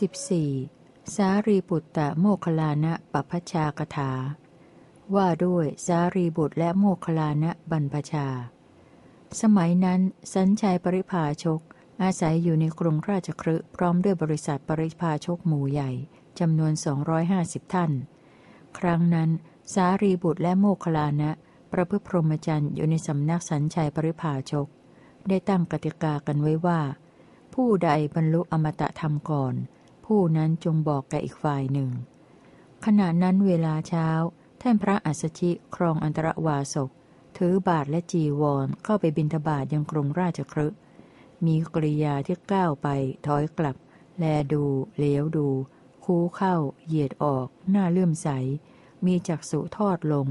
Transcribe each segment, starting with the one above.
14. สารีบุตตะโมคลานะปพชากถา ว่าด้วยสารีบุตรและโมคลานะบรรพชา สมัยนั้น สัญชัยปริภาชก อาศัยอยู่ในกรุงราชครืพร้อมด้วยบริษัทปริภาชกหมู่ใหญ่จำนวน 250 ท่าน ครั้งนั้น สารีบุตรและโมคลานะ ประพฤติพรหมจรรย์อยู่ในสำนักสัญชัยปริภาชก ได้ตั้งกติกากันไว้ว่า ผู้ใดบรรลุอมตะธรรมก่อน ผู้นั้นจงบอกแก่อีกฝ่ายหนึ่ง ขณะนั้นเวลาเช้า ท่านพระอัสสชิครองอันตรวาสก ถือบาทและจีวรเข้าไปบิณฑบาตยังกรุงราชครึมีกริยาที่ก้าวไป ถอยกลับ แลดูเลี้ยวดู คูเข้า เหยียดออก หน้าเลื่อมใส มีจักษุทอดลง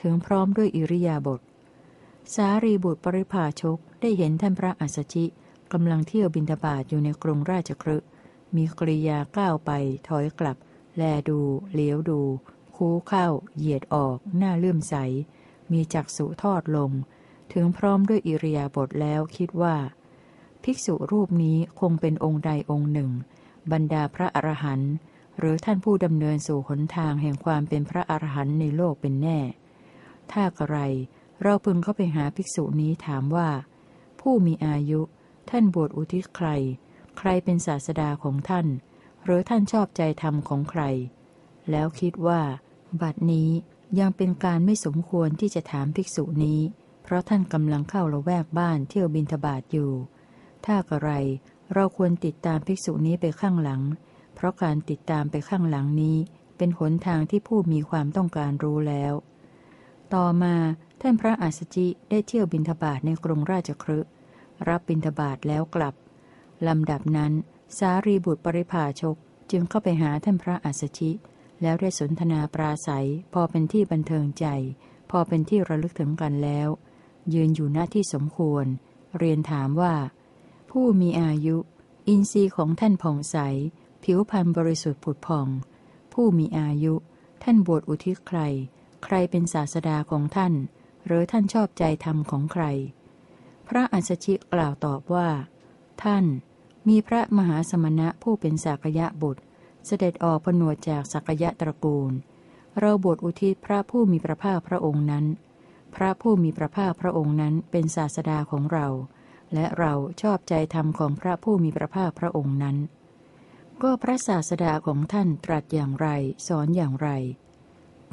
ถึงพร้อมด้วยอิริยาบถสารีบุตรปริภาชกได้เห็นท่านพระอัสสชิกำลังเที่ยวบินทบาทอยู่ในกรุงราชครึ มีกริยาก้าวไป ถอยกลับ แลดูเลี้ยวดู คูเข้า เหยียดออกหน้าเลื่อมใส มีจักษุทอดลง ถึงพร้อมด้วยอิริยาบถแล้วคิดว่า ภิกษุรูปนี้คงเป็นองค์ใดองค์หนึ่ง บรรดาพระอรหันต์หรือท่านผู้ดำเนินสู่หนทางแห่งความเป็นพระอรหันต์ในโลกเป็นแน่ ถ้ากระไร เราพึงเข้าไปหาภิกษุนี้ถามว่า ผู้มีอายุ ท่านบวชอุทิศใคร ใครเป็นศาสดาของท่าน หรือท่านชอบใจธรรมของใคร แล้วคิดว่า บัดนี้ยังเป็นการไม่สมควรที่จะถามภิกษุนี้ เพราะท่านกำลังเข้าละแวกบ้านเที่ยวบินทบาทอยู่ ถ้ากระไรเราควรติดตามภิกษุนี้ไปข้างหลัง เพราะการติดตามไปข้างหลังนี้ เป็นหนทางที่ผู้มีความต้องการรู้แล้ว ต่อมาท่านพระอัสสชิได้เที่ยวบินทบาทในกรุงราชครึรับบินทบาทแล้วกลับ ลำดับนั้น สารีบุตรปริภาชกจึงเข้าไปหาท่านพระอัสชิ แล้วได้สนทนาปราศัย พอเป็นที่บันเทิงใจ พอเป็นที่ระลึกถึงกันแล้ว ยืนอยู่หน้าที่สมควร เรียนถามว่า ผู้มีอายุ อินทรีย์ของท่านผ่องใส ผิวพรรณบริสุทธิ์ผุดผ่อง ผู้มีอายุ ท่านบวชอุทิศใคร ใครเป็นศาสดาของท่าน หรือท่านชอบใจธรรมของใคร พระอัสชิกล่าวตอบว่า ท่าน มีพระมหาสมณะผู้เป็นสากยะบุตร เสด็จออกผนวดจากสักยะตระกูล เราบวชอุทิศพระผู้มีพระภาคพระองค์นั้น พระผู้มีพระภาคพระองค์นั้นเป็นศาสดาของเรา และเราชอบใจธรรมของพระผู้มีพระภาคพระองค์นั้น ก็พระศาสดาของท่านตรัสอย่างไรสอนอย่างไร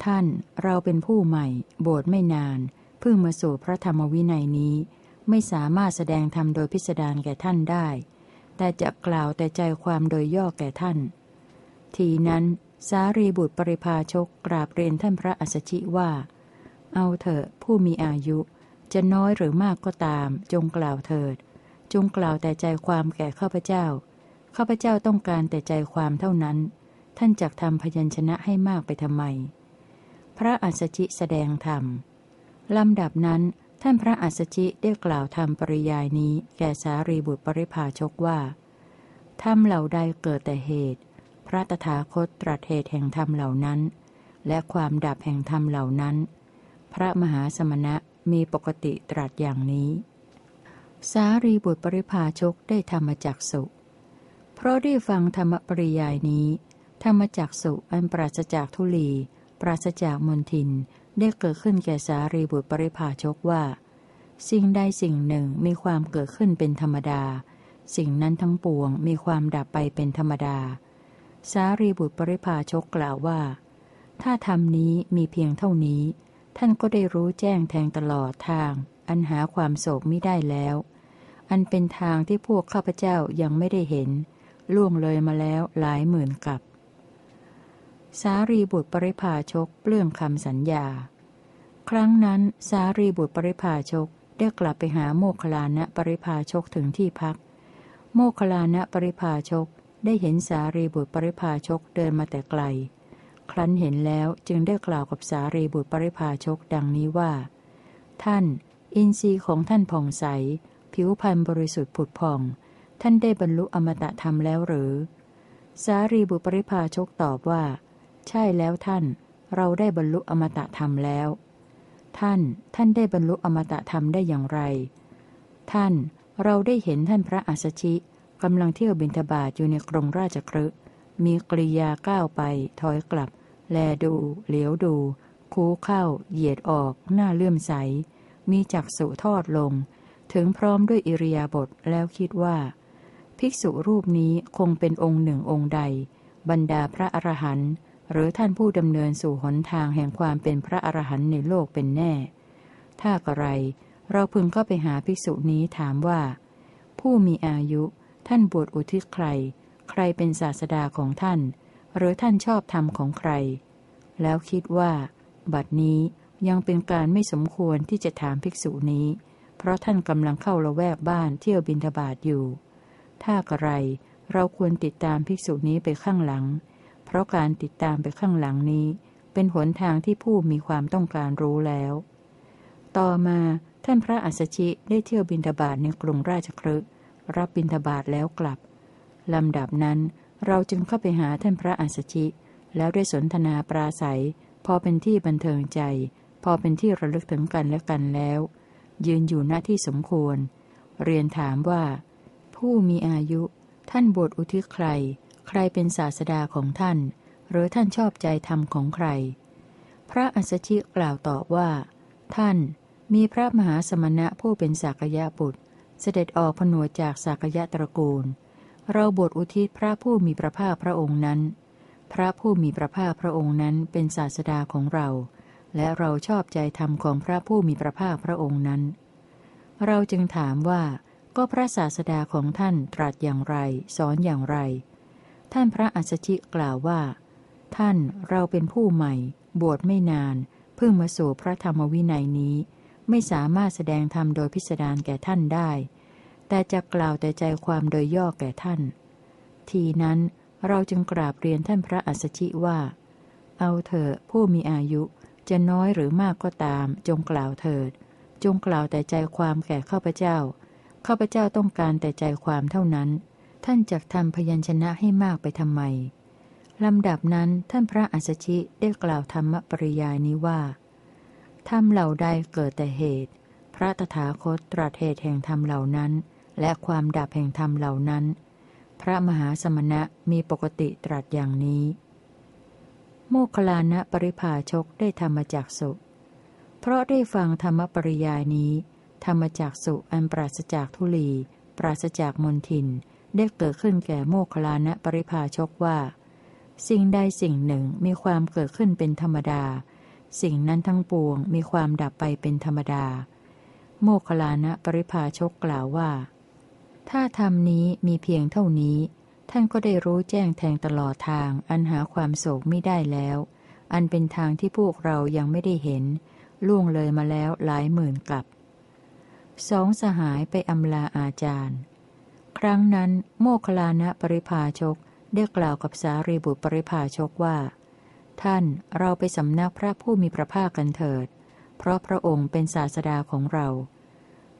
ท่านเราเป็นผู้ใหม่บสถ์ไม่นานเพิ่งมาสู่พระธรรมวินัยนี้ ไม่สามารถแสดงธรรมโดยพิสดารแก่ท่านได้ แต่จะกล่าวแต่ใจความโดยย่อแก่ท่าน ทีนั้นสารีบุตรปริภาชกกราบเรียนท่านพระอัสสชิว่า เอาเถอะผู้มีอายุ จะน้อยหรือมากก็ตาม จงกล่าวเถิด จงกล่าวแต่ใจความแก่ข้าพเจ้า ข้าพเจ้าต้องการแต่ใจความเท่านั้น ท่านจักทำพยัญชนะให้มากไปทำไม พระอัสสชิแสดงธรรมลำดับนั้น ท่านพระอัสสชิได้กล่าวธรรมปริยายนี้แก่สารีบุตรปริภาชกว่าธรรมเหล่าใดเกิดแต่เหตุ พระตถาคตตรัสเหตุแห่งธรรมเหล่านั้น และความดับแห่งธรรมเหล่านั้น พระมหาสมณะมีปกติตรัสอย่างนี้ สารีบุตรปริภาชกได้ธรรมจักสุ เพราะได้ฟังธรรมปริยายนี้ ธรรมจักสุอันปราศจากทุลี ปราศจากมนทิน ได้เกิดขึ้นแก่สารีบุตรปริภาชกว่า สิ่งใดสิ่งหนึ่งมีความเกิดขึ้นเป็นธรรมดา สิ่งนั้นทั้งปวงมีความดับไปเป็นธรรมดา สารีบุตรปริภาชกกล่าวว่า ถ้าธรรมนี้มีเพียงเท่านี้ ท่านก็ได้รู้แจ้งแทงตลอดทาง อันหาความโศกไม่ได้แล้ว อันเป็นทางที่พวกข้าพเจ้ายังไม่ได้เห็น ล่วงเลยมาแล้วหลายหมื่นกับ สารีบุตรปริภาชกเปลื้องคำสัญญา ครั้งนั้นสารีบุตรปริภาชกได้กลับไปหาโมคลานะปริภาชกถึงที่พัก โมคคลานะปริภาชกได้เห็นสารีบุตรปริภาชกเดินมาแต่ไกล ครั้นเห็นแล้วจึงได้กล่าวกับสารีบุตรปริภาชกดังนี้ว่า ท่าน อินทรีย์ของท่านผ่องใส ผิวพรรณบริสุทธิ์ผุดผ่อง ท่านได้บรรลุอมตะธรรมแล้วหรือ สารีบุตรปริภาชกตอบว่า ใช่แล้วท่าน เราได้บรรลุอมตะธรรมแล้ว ท่าน ท่านได้บรรลุอมตะธรรมได้อย่างไร ท่าน เราได้เห็นท่านพระอัสชิกำลังเที่ยวบินทบาทอยู่ในกรงราชครึมีกริยาก้าวไป ถอยกลับ แลดู เหลียวดู คูเข้า เหยียดออก หน้าเลื่อมใส มีจักสุทอดลง ถึงพร้อมด้วยอิริยาบถแล้วคิดว่า ภิกษุรูปนี้คงเป็นองค์หนึ่งองค์ใด บรรดาพระอรหันต์ หรือท่านผู้ดำเนินสู่หนทางแห่งความเป็นพระอรหันต์ในโลกเป็นแน่ ถ้ากระไร เราพึงเข้าไปหาภิกษุนี้ถามว่า ผู้มีอายุท่านบวชอุทิศใคร ใครเป็นศาสดาของท่าน หรือท่านชอบธรรมของใคร แล้วคิดว่า บัดนี้ยังเป็นการไม่สมควรที่จะถามภิกษุนี้ เพราะท่านกำลังเข้าละแวกบ้านเที่ยวบินทบาทอยู่ ถ้ากระไร เราควรติดตามภิกษุนี้ไปข้างหลัง ราะการติดตามไปข้างหลังนี้ เป็นหนทางที่ผู้มีความต้องการรู้แล้ว ต่อมาท่านพระอัสสชิได้เที่ยวบินทบาทในกรุงราชครึกรับบิณฑบาตแล้วกลับลำดับนั้นเราจึงเข้าไปหาท่านพระอัสสชิ แล้วได้สนทนาปราศัย พอเป็นที่บันเทิงใจ พอเป็นที่ระลึกถึงกันและกันแล้ว ยืนอยู่หน้าที่สมควร เรียนถามว่า ผู้มีอายุท่านบวชอุทิศใคร ใครเป็นศาสดาของท่าน หรือท่านชอบใจธรรมของใคร พระอัสสชิกล่าวตอบว่า ท่านมีพระมหาสมณะผู้เป็นสากยะบุตร เสด็จออกผนวจากสากยะตระกูล เราบทอุทิศพระผู้มีพระภาคพระองค์นั้น พระผู้มีพระภาคพระองค์นั้นเป็นศาสดาของเรา และเราชอบใจธรรมของพระผู้มีพระภาคพระองค์นั้น เราจึงถามว่าก็พระศาสดาของท่านตรัสอย่างไร สอนอย่างไร ท่านพระอัสชิกล่าวว่า ท่านเราเป็นผู้ใหม่ บวชไม่นาน เพิ่งมาสู่พระธรรมวินัยนี้ ไม่สามารถแสดงธรรมโดยพิสดารแก่ท่านได้ แต่จะกล่าวแต่ใจความโดยย่อแก่ท่าน ทีนั้นเราจึงกราบเรียนท่านพระอัสสชิว่า เอาเถอะผู้มีอายุจะน้อยหรือมากก็ตาม จงกล่าวเถิด จงกล่าวแต่ใจความแก่ข้าพเจ้าข้าพเจ้าต้องการแต่ใจความเท่านั้น ท่านจะทำพยัญชนะให้มากไปทำไม ลำดับนั้นท่านพระอัสสชิได้กล่าวธรรมปริยายนี้ว่า ธรรมเหล่าใดเกิดแต่เหตุ พระตถาคตตรัสเหตุแห่งธรรมเหล่านั้น และความดับแห่งธรรมเหล่านั้น พระมหาสมณะมีปกติตรัสอย่างนี้ โมคลานะปริภาชกได้ธรรมจักสุ เพราะได้ฟังธรรมปริยายนี้ ธรรมจักสุอันปราศจากทุลี ปราศจากมนทิน ได้เกิดขึ้นแก่โมคลานะปริภาชกว่า สิ่งใดสิ่งหนึ่งมีความเกิดขึ้นเป็นธรรมดา สิ่งนั้นทั้งปวงมีความดับไปเป็นธรรมดา โมคลานะปริภาชกกล่าวว่า ถ้าธรรมนี้มีเพียงเท่านี้ ท่านก็ได้รู้แจ้งแทงตลอดทางอันหาความโศกไม่ได้แล้ว อันเป็นทางที่พวกเรายังไม่ได้เห็น ล่วงเลยมาแล้วหลายหมื่นกลับสองสหายไปอำลาอาจารย์ ครั้งนั้นโมคลานะปริภาชกได้กล่าวกับสารีบุตรปริภาชกว่า ท่านเราไปสำนักพระผู้มีพระภาคกันเถิด เพราะพระองค์เป็นศาสดาของเรา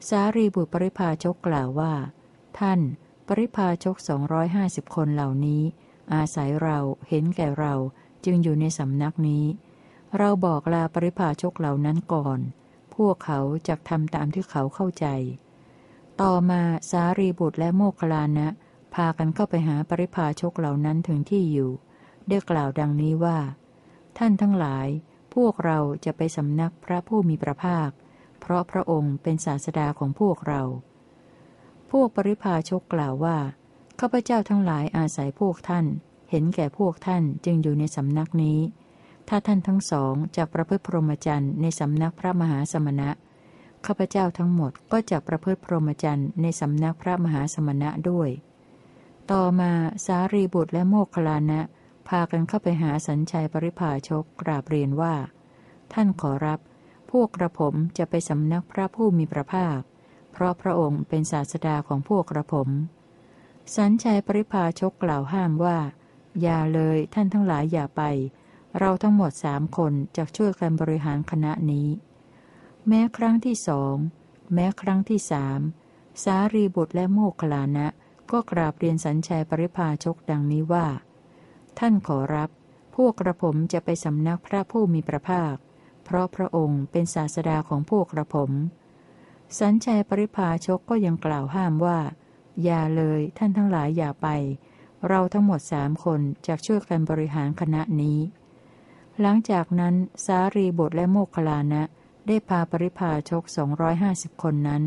สารีบุตรปริพาชกกล่าวว่า ท่าน ปริพาชกสองร้อยห้าสิบคนเหล่านี้ อาศัยเราเห็นแก่เราจึงอยู่ในสำนักนี้ เราบอกลาปริพาชกเหล่านั้นก่อน พวกเขาจะทำตามที่เขาเข้าใจ ต่อมาสารีบุตรและโมคลานะ พากันเข้าไปหาปริพาชกเหล่านั้นถึงที่อยู่ ได้กล่าวดังนี้ว่า ท่านทั้งหลาย พวกเราจะไปสำนักพระผู้มีพระภาค เพราะพระองค์เป็นศาสดาของพวกเรา พวกปริพาชกกล่าวว่าข้าพเจ้าทั้งหลายอาศัยพวกท่าน เห็นแก่พวกท่านจึงอยู่ในสำนักนี้ ถ้าท่านทั้งสองจากประพฤติพรหมจรรย์ในสำนักพระมหาสมณะ ข้าพเจ้าทั้งหมดก็จะประพฤติพรหมจรรย์ในสำนักพระมหาสมณะด้วย ต่อมาสารีบุตรและโมคคลานะ พากันเข้าไปหาสัญชัยปริภาชกกราบเรียนว่า ท่านขอรับ พวกกระผมจะไปสำนักพระผู้มีพระภาค เพราะพระองค์เป็นศาสดาของพวกกระผม สัญชัยปริภาชกกล่าวห้ามว่า อย่าเลยท่านทั้งหลายอย่าไป เราทั้งหมดสามคนจะช่วยกันบริหารคณะนี้ แม้ครั้งที่สอง แม้ครั้งที่สาม สารีบุตรและโมคลานะ ก็กราบเรียนสัญชัยปริภาชกดังนี้ว่า ท่านขอรับ พวกกระผมจะไปสำนักพระผู้มีพระภาค เพราะพระองค์เป็นศาสดาของพวกกระผม สัญชัยปริพาชกก็ยังกล่าวห้ามว่า อย่าเลยท่านทั้งหลายอย่าไป เราทั้งหมดสามคนจะช่วยกันบริหารคณะนี้ หลังจากนั้นสารีบทและโมคลานะ ได้พาปริพาชกสองร้อยห้าสิบคนนั้น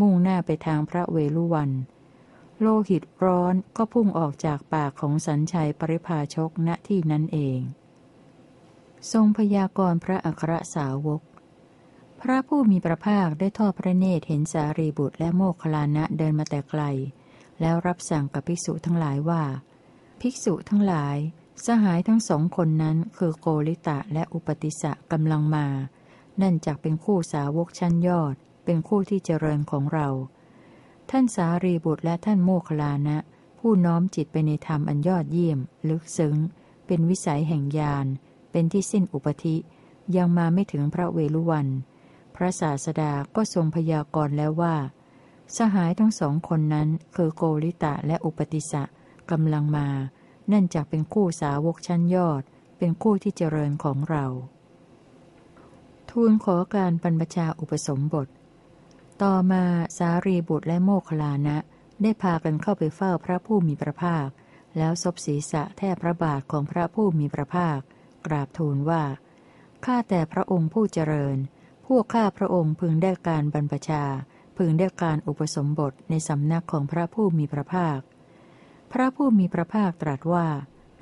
มุ่งหน้าไปทางพระเวลุวัน โลหิตร้อนก็พุ่งออกจากปากของสัญชัยปริพาชกณที่นั้นเอง ทรงพยากรพระอัครสาวก พระผู้มีพระภาคได้ทอดพระเนตรเห็นสารีบุตรและโมคคลานะเดินมาแต่ไกล แล้วรับสั่งกับภิกษุทั้งหลายว่า ภิกษุทั้งหลาย สหายทั้งสองคนนั้นคือโกริตะและอุปติสะกำลังมา นั่นจักเป็นคู่สาวกชั้นยอด เป็นคู่ที่เจริญของเรา ท่านสารีบุตรและท่านโมคลานะ ผู้น้อมจิตไปในธรรมอันยอดเยี่ยม ลึกซึ้ง เป็นวิสัยแห่งญาณ เป็นที่สิ้นอุปธิ ยังมาไม่ถึงพระเวลุวัน พระศาสดาก็ทรงพยากรณ์แล้วว่า สหายทั้งสองคนนั้นคือโกริตะและอุปติสะกำลังมา นั่นจักเป็นคู่สาวกชั้นยอด เป็นคู่ที่เจริญของเรา ทูลขอการบรรพชาอุปสมบท ต่อมาสารีบุตรและโมคลานะ ได้พากันเข้าไปเฝ้าพระผู้มีพระภาค แล้วซบศีรษะแทบพระบาทของพระผู้มีพระภาค กราบทูลว่า ข้าแต่พระองค์ผู้เจริญ พวกข้าพระองค์พึงได้การบรรพชา พึงได้การอุปสมบทในสำนักของพระผู้มีพระภาค พระผู้มีพระภาคตรัสว่า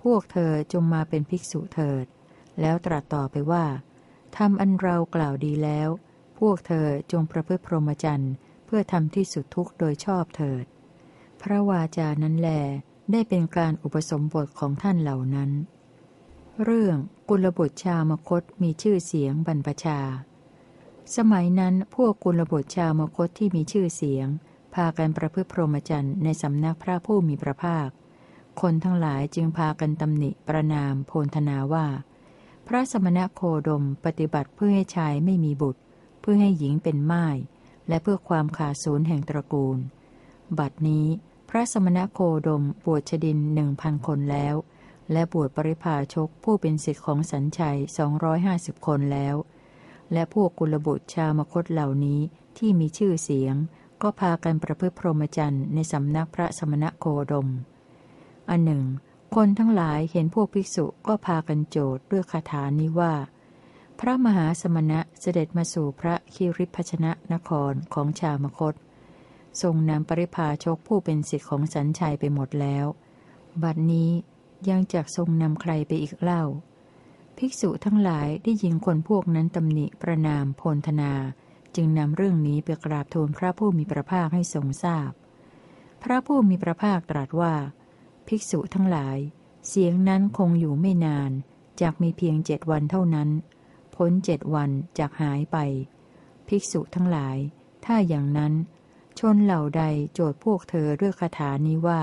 พวกเธอจงมาเป็นภิกษุเถิด แล้วตรัสต่อไปว่า ทำอันเรากล่าวดีแล้ว พวกเธอจงประพฤติพรหมจรรย์เพื่อทำที่สุดทุกข์โดยชอบเถิด พระวาจานั้นแลได้เป็นการอุปสมบทของท่านเหล่านั้น เรื่องกุลบุตรชามคตมีชื่อเสียงบรรพชา สมัยนั้นพวกกุลบุตรชามคตที่มีชื่อเสียง พากันประพฤติพรหมจรรย์ในสำนักพระผู้มีพระภาค คนทั้งหลายจึงพากันตำหนิประนามโพนธนาว่า พระสมณโคดมปฏิบัติเพื่อให้ชายไม่มีบุตร เพื่อให้หญิงเป็นไม้และเพื่อความขาดศูนย์แห่งตระกูล บัดนี้ พระสมณโคดมบวชชดินหนึ่งพันคนแล้ว และบวชปริพาชกผู้เป็นสิทธิของสัญชัยสองร้อยห้าสิบคนแล้ว และพวกกุลบุตรชามคตเหล่านี้ที่มีชื่อเสียง ก็พากันประพฤติพรหมจรรย์ในสำนักพระสมณโคดม อันหนึ่ง คนทั้งหลายเห็นพวกภิกษุก็พากันโจทย์ด้วยคาถานี้ว่า พระมหาสมณะเสด็จมาสู่พระคิริพัชนะนครของชาวมคต ทรงนำปริพาชกผู้เป็นสิทธิของสันชัยไปหมดแล้ว บัดนี้ยังจะทรงนำใครไปอีกเล่า ภิกษุทั้งหลายได้ยินคนพวกนั้นตำหนิประนามโพนธนา จึงนำเรื่องนี้ไปกราบทูลพระผู้มีพระภาคให้ทรงทราบพพระผู้มีพระภาคตรัสว่า ภิกษุทั้งหลาย เสียงนั้นคงอยู่ไม่นานจากมีเพียงเจ็ดวันเท่านั้น พ้นเจ็ดวันจากหายไป ภิกษุทั้งหลาย ถ้าอย่างนั้น ชนเหล่าใดโจทย์พวกเธอด้วยคาถานี้ว่า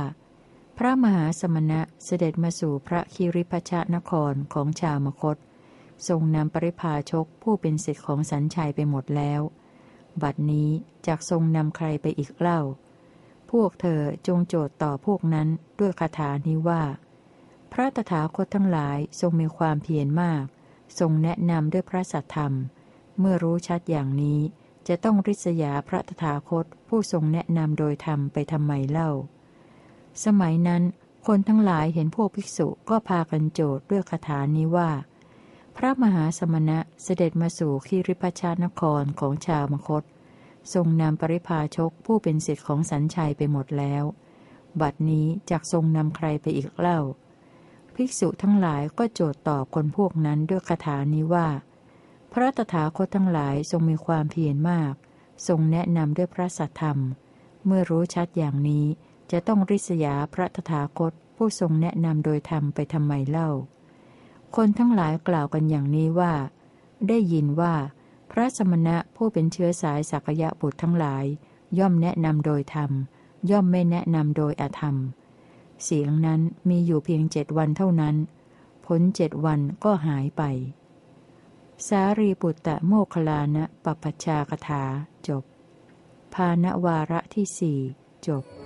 พระมหาสมณะเสด็จมาสู่พระคิริพชนครของชาวมคต ทรงนำปริพาชกผู้เป็นสิทธิของสัญชัยไปหมดแล้ว บัดนี้จากทรงนำใครไปอีกเล่า พวกเธอจงโจทย์ต่อพวกนั้นด้วยคาถานี้ว่า พระตถาคตทั้งหลายทรงมีความเพียรมาก ทรงแนะนำด้วยพระสัทธรรม เมื่อรู้ชัดอย่างนี้จะต้องริษยาพระตถาคตผู้ทรงแนะนำโดยธรรมไปทำไมเล่า สมัยนั้นคนทั้งหลายเห็นพวกภิกษุก็พากันโจทย์ด้วยคาถานี้ว่า พระมหาสมณะเสด็จมาสู่คีริพชานครของชาวมคต ทรงนำปริพาชกผู้เป็นสิทธิ์ของสันชัยไปหมดแล้ว บัดนี้จากทรงนำใครไปอีกเล่า ภิกษุทั้งหลายก็โจทย์ตอบคนพวกนั้นด้วยคาถานี้ว่า พระตถาคตทั้งหลายทรงมีความเพียรมาก ทรงแนะนำด้วยพระสัทธรรม เมื่อรู้ชัดอย่างนี้จะต้องริษยาพระตถาคตผู้ทรงแนะนำโดยธรรมไปทำไมเล่า คนทั้งหลายกล่าวกันอย่างนี้ว่า ได้ยินว่า พระสมณะผู้เป็นเชื้อสายสักยะบุตรทั้งหลาย ย่อมแนะนำโดยธรรม ย่อมไม่แนะนำโดยอธรรม เสียงนั้นมีอยู่เพียงเจ็ดวันเท่านั้นพ้นเจ็ดวันก็หายไป สารีปุตตะโมคลานะปัปชากถาจบ ภาณวาระที่สี่จบ